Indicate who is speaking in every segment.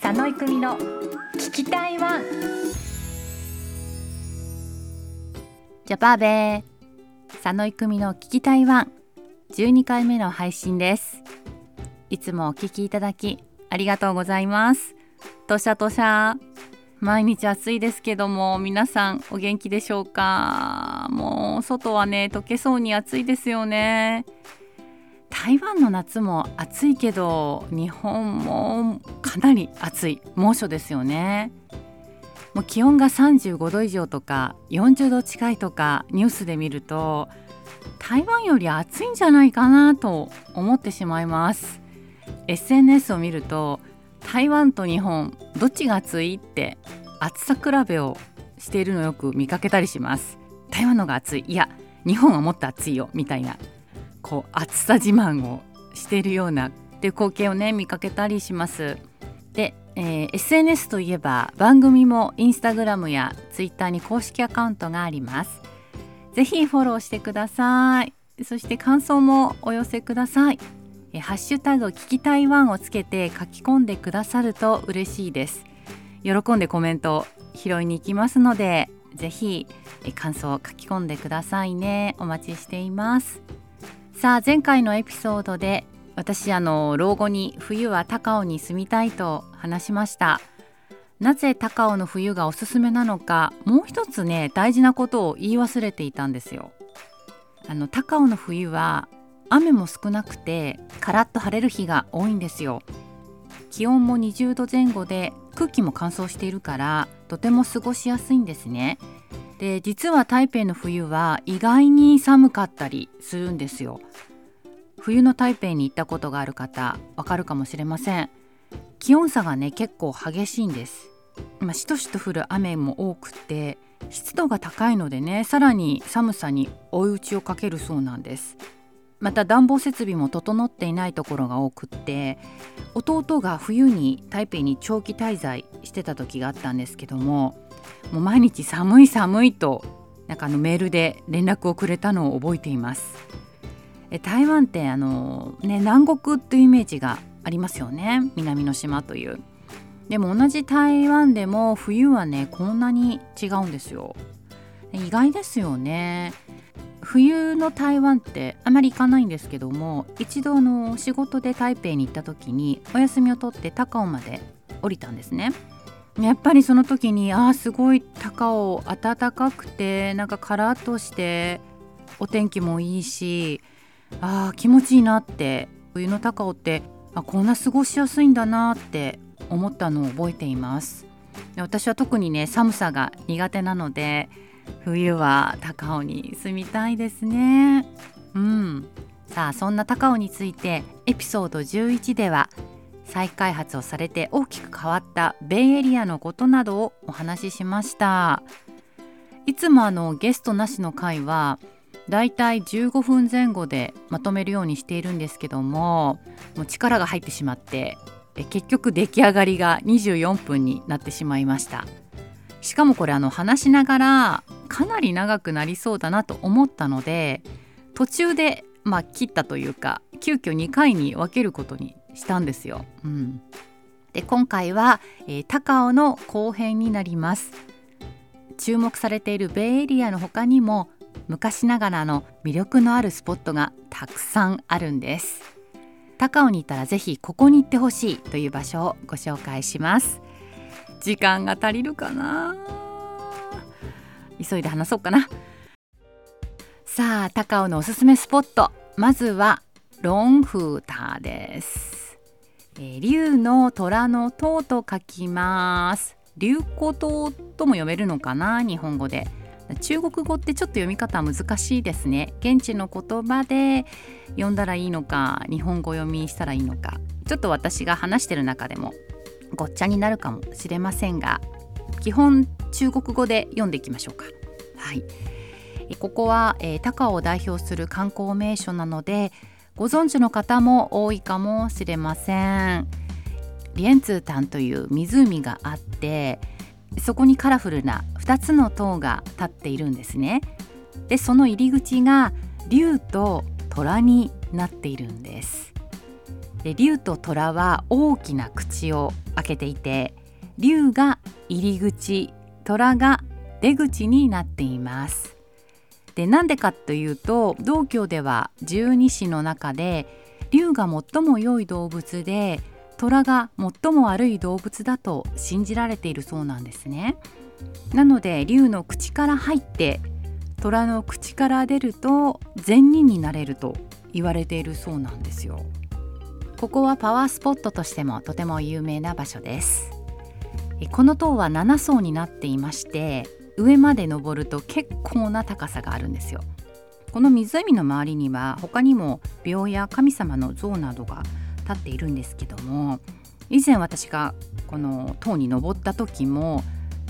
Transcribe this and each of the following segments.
Speaker 1: 佐野育美の聞きたいワン。食飽未。佐野育美の聞きたいワン。12回目の配信です。いつもお聞きいただきありがとうございます。多謝多謝。毎日暑いですけども皆さんお元気でしょうか？もう外はね溶けそうに暑いですよね。台湾の夏も暑いけど日本もかなり暑い猛暑ですよね。もう気温が35度以上とか40度近いとかニュースで見ると台湾より暑いんじゃないかなと思ってしまいます。SNS を見ると台湾と日本どっちが暑いって暑さ比べをしているのをよく見かけたりします。台湾のが暑い。いや日本はもっと暑いよみたいな。こう暑さ自慢をしているようなっていう光景をね見かけたりします。で、えー、SNS といえば番組もインスタグラムやツイッターに公式アカウントがあります。ぜひフォローしてください。そして感想もお寄せください。えハッシュタグ聞きたいワンをつけて書き込んでくださると嬉しいです。喜んでコメントを拾いに行きますのでぜひ感想を書き込んでくださいね。お待ちしています。さあ前回のエピソードで私あの老後に冬は高尾に住みたいと話しました。なぜ高尾の冬がおすすめなのかもう一つね大事なことを言い忘れていたんですよ。あの高尾の冬は雨も少なくてカラッと晴れる日が多いんですよ。気温も20度前後で空気も乾燥しているからとても過ごしやすいんですね。で実は台北の冬は意外に寒かったりするんですよ。冬の台北に行ったことがある方わかるかもしれません。気温差がね結構激しいんです。まあ、しとしと降る雨も多くて湿度が高いのでねさらに寒さに追い打ちをかけるそうなんです。また暖房設備も整っていないところが多くって弟が冬に台北に長期滞在してた時があったんですけどももう毎日寒い寒いとなんかあのメールで連絡をくれたのを覚えています。え台湾ってあの、ね、南国っていうイメージがありますよね。南の島という。でも同じ台湾でも冬はねこんなに違うんですよ。意外ですよね。冬の台湾ってあまり行かないんですけども一度あの仕事で台北に行った時にお休みを取って高尾まで降りたんですね。やっぱりその時にああすごい高尾暖かくてなんかカラッとしてお天気もいいしああ気持ちいいなって冬の高尾ってあこんな過ごしやすいんだなって思ったのを覚えています。私は特にね寒さが苦手なので冬は高尾に住みたいですね。うん。さあそんな高尾についてエピソード11では再開発をされて大きく変わったベイエリアのことなどをお話ししました。いつもあのゲストなしの回はだいたい15分前後でまとめるようにしているんですけどももう力が入ってしまって結局出来上がりが24分になってしまいました。しかもこれあの話しながらかなり長くなりそうだなと思ったので途中でまあ切ったというか急遽2回に分けることにしたんですよ。うん、で今回は、えー、高尾の後編になります。注目されているベイエリアの他にも昔ながらの魅力のあるスポットがたくさんあるんです。高尾にいたらぜひここに行ってほしいという場所をご紹介します。時間が足りるかな？急いで話そうかなさあ高尾のおすすめスポットまずはロンフーターです、えー、竜の虎の塔と書きます。竜子塔とも読めるのかな？日本語で。中国語ってちょっと読み方難しいですね。現地の言葉で読んだらいいのか日本語読みしたらいいのか。ちょっと私が話してる中でもごっちゃになるかもしれませんが基本中国語で読んでいきましょうか。はい、ここは、えー、高尾を代表する観光名所なのでご存知の方も多いかもしれません。リエンツータンという湖があってそこにカラフルな2つの塔が立っているんですね。でその入り口が竜と虎になっているんです。で竜と虎は大きな口を開けていて竜が入り口虎が出口になっていますでなんでかというと道教では十二支の中で竜が最も良い動物で虎が最も悪い動物だと信じられているそうなんですね。なので竜の口から入って虎の口から出ると善人になれると言われているそうなんですよ。ここはパワースポットとしてもとても有名な場所です。この塔は7層になっていまして上まで登ると結構な高さがあるんですよ。この湖の周りには他にも廟や神様の像などが立っているんですけども以前私がこの塔に登った時も、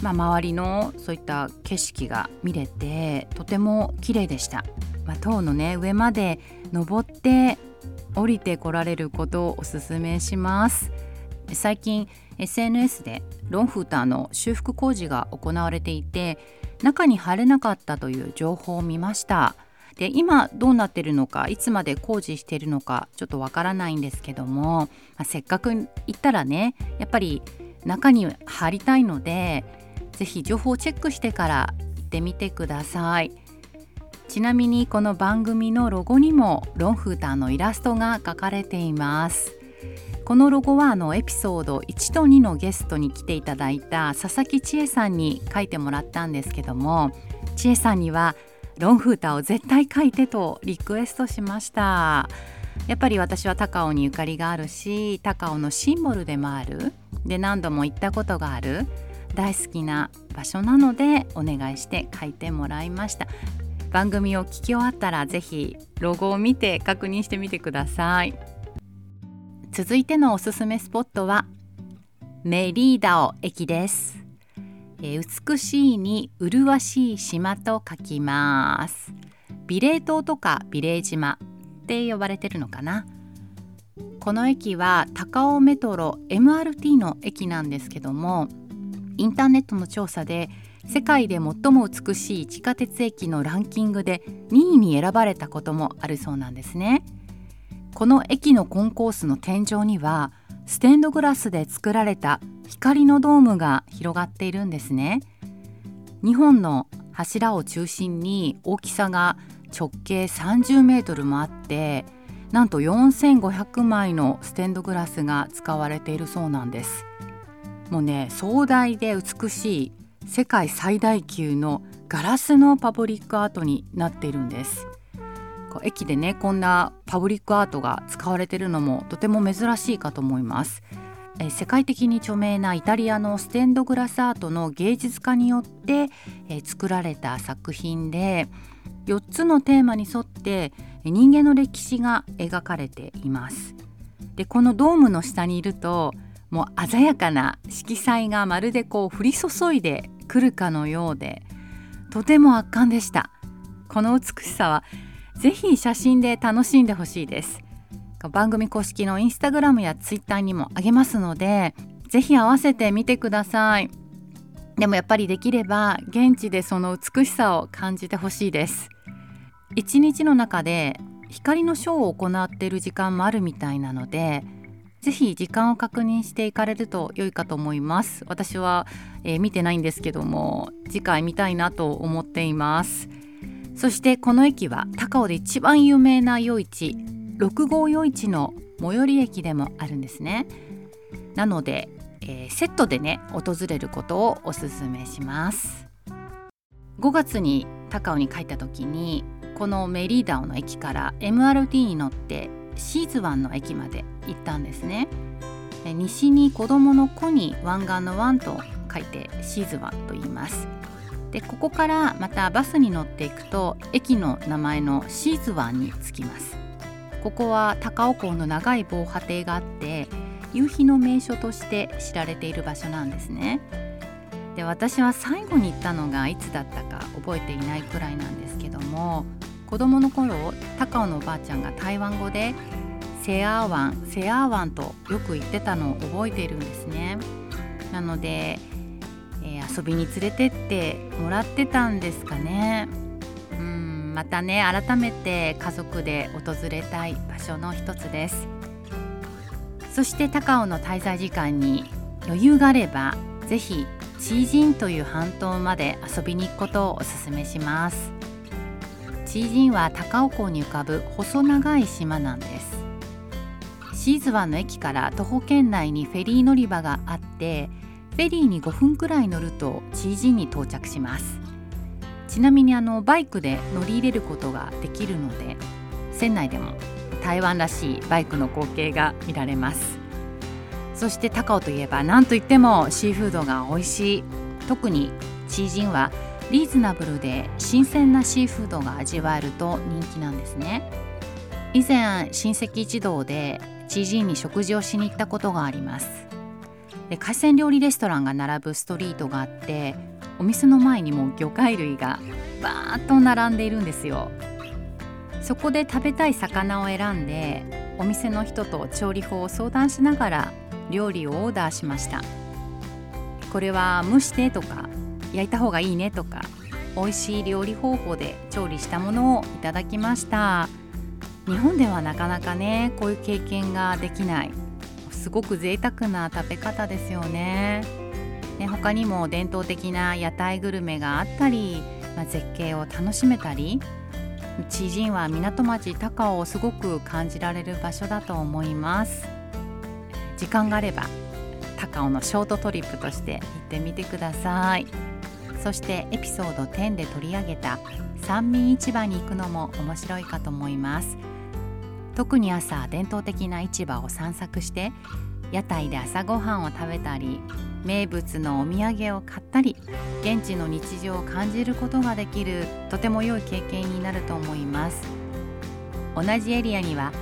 Speaker 1: まあ、周りのそういった景色が見れてとても綺麗でした、まあ、塔のね上まで登って降りてこられることをおすすめします。最近 SNS でロンフーターの修復工事が行われていて中に入れなかったという情報を見ました。で今どうなってるのかいつまで工事してるのかちょっとわからないんですけども、まあ、せっかく行ったらねやっぱり中に入りたいので是非情報をチェックしてから行ってみてください。ちなみにこの番組のロゴにもロンフーターのイラストが描かれています。このロゴはあのエピソード1と2のゲストに来ていただいた佐々木千恵さんに書いてもらったんですけども千恵さんにはロンフータを絶対書いてとリクエストしました。やっぱり私は高尾にゆかりがあるし高尾のシンボルでもある。で何度も行ったことがある。大好きな場所なのでお願いして書いてもらいました。番組を聞き終わったらぜひロゴを見て確認してみてください。続いてのおすすめスポットはメリーダオ駅です。えー、美しいに麗しい島と書きます。美麗島とか美麗島って呼ばれてるのかな。この駅は高尾メトロ MRT の駅なんですけどもインターネットの調査で世界で最も美しい地下鉄駅のランキングで2位に選ばれたこともあるそうなんですね。この駅のコンコースの天井にはステンドグラスで作られた光のドームが広がっているんですね。2本の柱を中心に大きさが直径30メートルもあってなんと4500枚のステンドグラスが使われているそうなんです。もうね壮大で美しい世界最大級のガラスのパブリックアートになっているんです。駅でねこんなパブリックアートが使われているのもとても珍しいかと思います。世界的に著名なイタリアのステンドグラスアートの芸術家によって、作られた作品で4つのテーマに沿って人間の歴史が描かれています。でこのドームの下にいるともう鮮やかな色彩がまるでこう降り注いでくるかのようでとても圧巻でした。この美しさはぜひ写真で楽しんでほしいです。番組公式のインスタグラムやツイッターにもあげますのでぜひ合わせてみてください。でもやっぱりできれば現地でその美しさを感じてほしいです。一日の中で光のショーを行っている時間もあるみたいなのでぜひ時間を確認していかれると良いかと思います。私は、えー、見てないんですけども次回見たいなと思っています。そしてこの駅は高尾で一番有名な夜市六号夜市の最寄り駅でもあるんですね。なので、えー、セットでね訪れることをおすすめします。5月に高尾に帰った時にこのメリーダオの駅から MRT に乗ってシーズワンの駅まで行ったんですね。西に子供の子に湾岸の湾と書いてシーズワンと言います。でここからまたバスに乗っていくと駅の名前のシーズワンに着きます。ここは高尾港の長い防波堤があって夕日の名所として知られている場所なんですね。で私は最後に行ったのがいつだったか覚えていないくらいなんですけども子供の頃高尾のおばあちゃんが台湾語でセアーワンセアーワンとよく言ってたのを覚えているんですね。なので、遊びに連れてってもらってたんですかね。うんまたね改めて家族で訪れたい場所の一つです。そして高尾の滞在時間に余裕があればぜひチージンという半島まで遊びに行くことをおすすめします。チージンは高尾港に浮かぶ細長い島なんです。シーズワンの駅から徒歩圏内にフェリー乗り場があってフェリーに5分くらい乗るとチージに到着します。ちなみにあのバイクで乗り入れることができるので船内でも台湾らしいバイクの光景が見られます。そして高尾といえば何といってもシーフードが美味しい。特にチージンはリーズナブルで新鮮なシーフードが味わえると人気なんですね。以前親戚一同でチージンに食事をしに行ったことがあります。で海鮮料理レストランが並ぶストリートがあってお店の前にも魚介類がバーッと並んでいるんですよ。そこで食べたい魚を選んでお店の人と調理法を相談しながら料理をオーダーしました。これは蒸してとか焼いた方がいいねとか美味しい料理方法で調理したものをいただきました。日本ではなかなかねこういう経験ができない。すごく贅沢な食べ方ですよね。ね他にも伝統的な屋台グルメがあったり、まあ、絶景を楽しめたり知人は港町高尾をすごく感じられる場所だと思います。時間があれば高尾のショートトリップとして行ってみてください。そしてエピソード10で取り上げた三民市場に行くのも面白いかと思います。特に朝伝統的な市場を散策して屋台で朝ごはんを食べたり名物のお土産を買ったり現地の日常を感じることができるとても良い経験になると思います。同じエリアには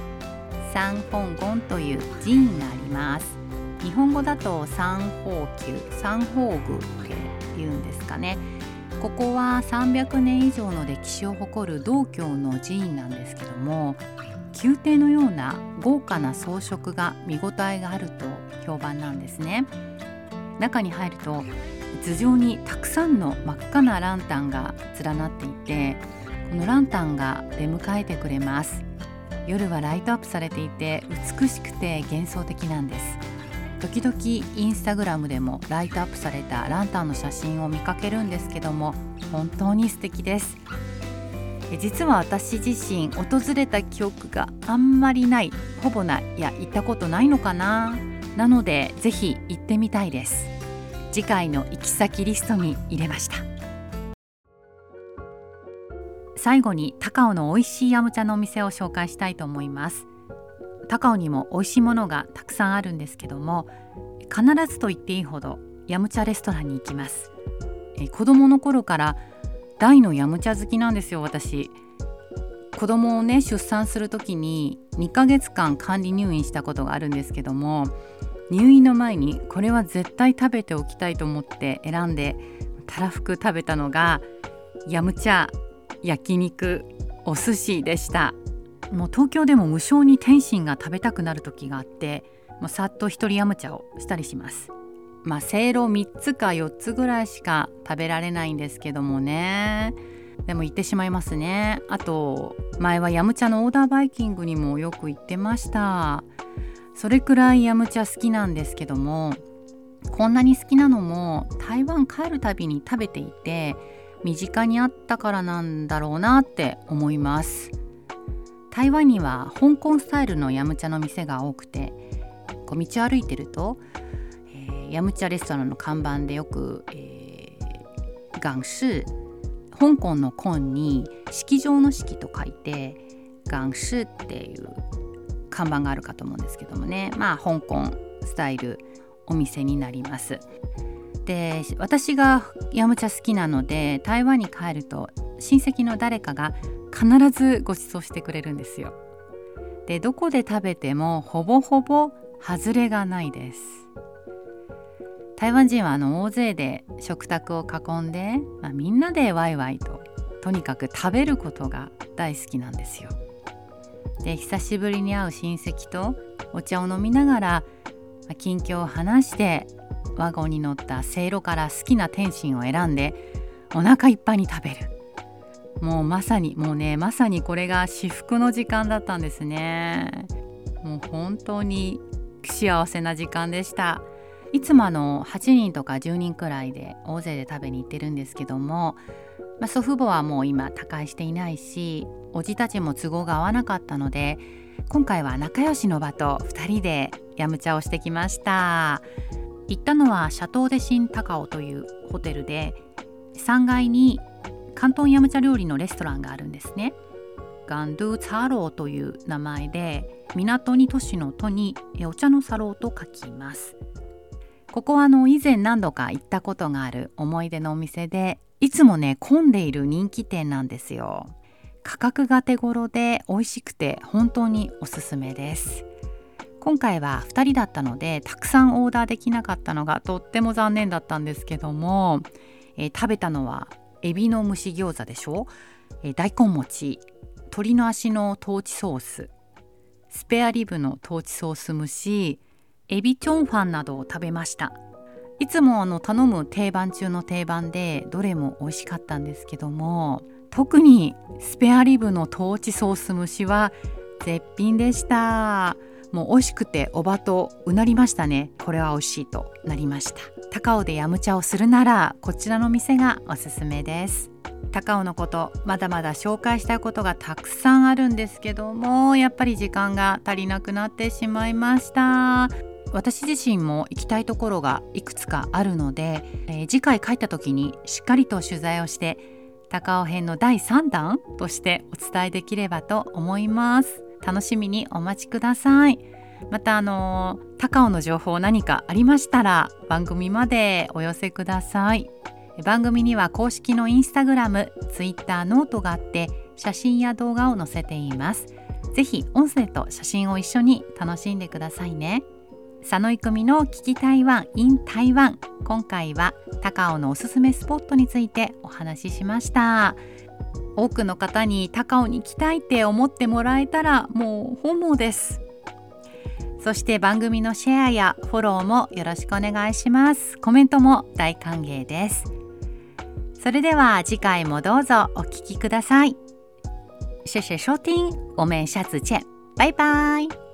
Speaker 1: 三本ゴという寺院があります。日本語だと三宝宮三宝宮って言うんですかね。ここは300年以上の歴史を誇る道教の寺院なんですけども宮廷のような豪華な装飾が見応えがあると評判なんですね。中に入ると頭上にたくさんの真っ赤なランタンが連なっていてこのランタンが出迎えてくれます。夜はライトアップされていて美しくて幻想的なんです。時々インスタグラムでもライトアップされたランタンの写真を見かけるんですけども本当に素敵です。実は私自身訪れた記憶があんまりないほぼないいや行ったことないのかな。なのでぜひ行ってみたいです。次回の行き先リストに入れました。最後に高尾の美味しいヤムチャのお店を紹介したいと思います。高尾にも美味しいものがたくさんあるんですけども必ずと言っていいほどヤムチャレストランに行きます。え子供の頃から大のヤムチャ好きなんですよ私。子供をね出産する時に2ヶ月間管理入院したことがあるんですけども入院の前にこれは絶対食べておきたいと思って選んでたらふく食べたのがヤムチャ焼肉お寿司でした。もう東京でも無性に天津が食べたくなる時があってもうさっと一人ヤムチャをしたりします。まあせいろ3つか4つぐらいしか食べられないんですけどもね。でも行ってしまいますね。あと前はヤムチャのオーダーバイキングにもよく行ってました。それくらいヤムチャ好きなんですけどもこんなに好きなのも台湾帰るたびに食べていて身近にあったからなんだろうなって思います。台湾には香港スタイルのヤムチャの店が多くてこう道歩いてると、ヤムチャレストランの看板でよく、えー、ガンシ香港の根に式場の式と書いてガンシっていう看板があるかと思うんですけどもねまあ香港スタイルお店になりますで私がヤムチャ好きなので台湾に帰ると親戚の誰かが必ずご馳走してくれるんですよ。でどこで食べてもほぼほぼ外れがないです。台湾人はあの大勢で食卓を囲んで、まあ、みんなでワイワイととにかく食べることが大好きなんですよ。で久しぶりに会う親戚とお茶を飲みながら、まあ、近況を話してワゴンに乗ったせいろから好きな天津を選んでお腹いっぱいに食べる。もうまさにもうねまさにこれが至福の時間だったんですね。もう本当に幸せな時間でした。いつもあの8人とか10人くらいで大勢で食べに行ってるんですけども、まあ、祖父母はもう今他界していないしおじたちも都合が合わなかったので今回は仲良しの場と2人でヤムチャをしてきました。行ったのはシャトー・デ・シン・タカオというホテルで3階に広東ヤムチャ料理のレストランがあるんですね。ガンドゥ・ツァローという名前で港に都市の都にお茶のサローと書きます。ここはあの以前何度か行ったことがある思い出のお店でいつもね混んでいる人気店なんですよ。価格が手頃で美味しくて本当におすすめです。今回は2人だったのでたくさんオーダーできなかったのがとっても残念だったんですけども、えー、食べたのはエビの蒸し餃子でしょ、えー、大根餅鶏の足のトーチソーススペアリブのトーチソース蒸しエビチョンファンなどを食べました。いつもあの頼む定番中の定番でどれも美味しかったんですけども特にスペアリブのトーチソース蒸しは絶品でした。もう美味しくておばとうなりましたね。これは美味しいとなりました。高尾でヤムチャをするならこちらの店がおすすめです。高尾のことまだまだ紹介したいことがたくさんあるんですけどもやっぱり時間が足りなくなってしまいました。私自身も行きたいところがいくつかあるので、えー、次回帰った時にしっかりと取材をして高尾編の第3弾としてお伝えできればと思います。楽しみにお待ちください。またあの高尾の情報何かありましたら番組までお寄せください。番組には公式のインスタグラム、ツイッター、ノートがあって写真や動画を載せています。ぜひ音声と写真を一緒に楽しんでくださいね。佐野育美の聞き台湾 in 台湾今回は高尾のおすすめスポットについてお話ししました。多くの方に高尾に来たいって思ってもらえたらもう本望です。そして番組のシェアやフォローもよろしくお願いします。コメントも大歓迎です。それでは次回もどうぞお聴きください。谢谢收听我们下次见拜拜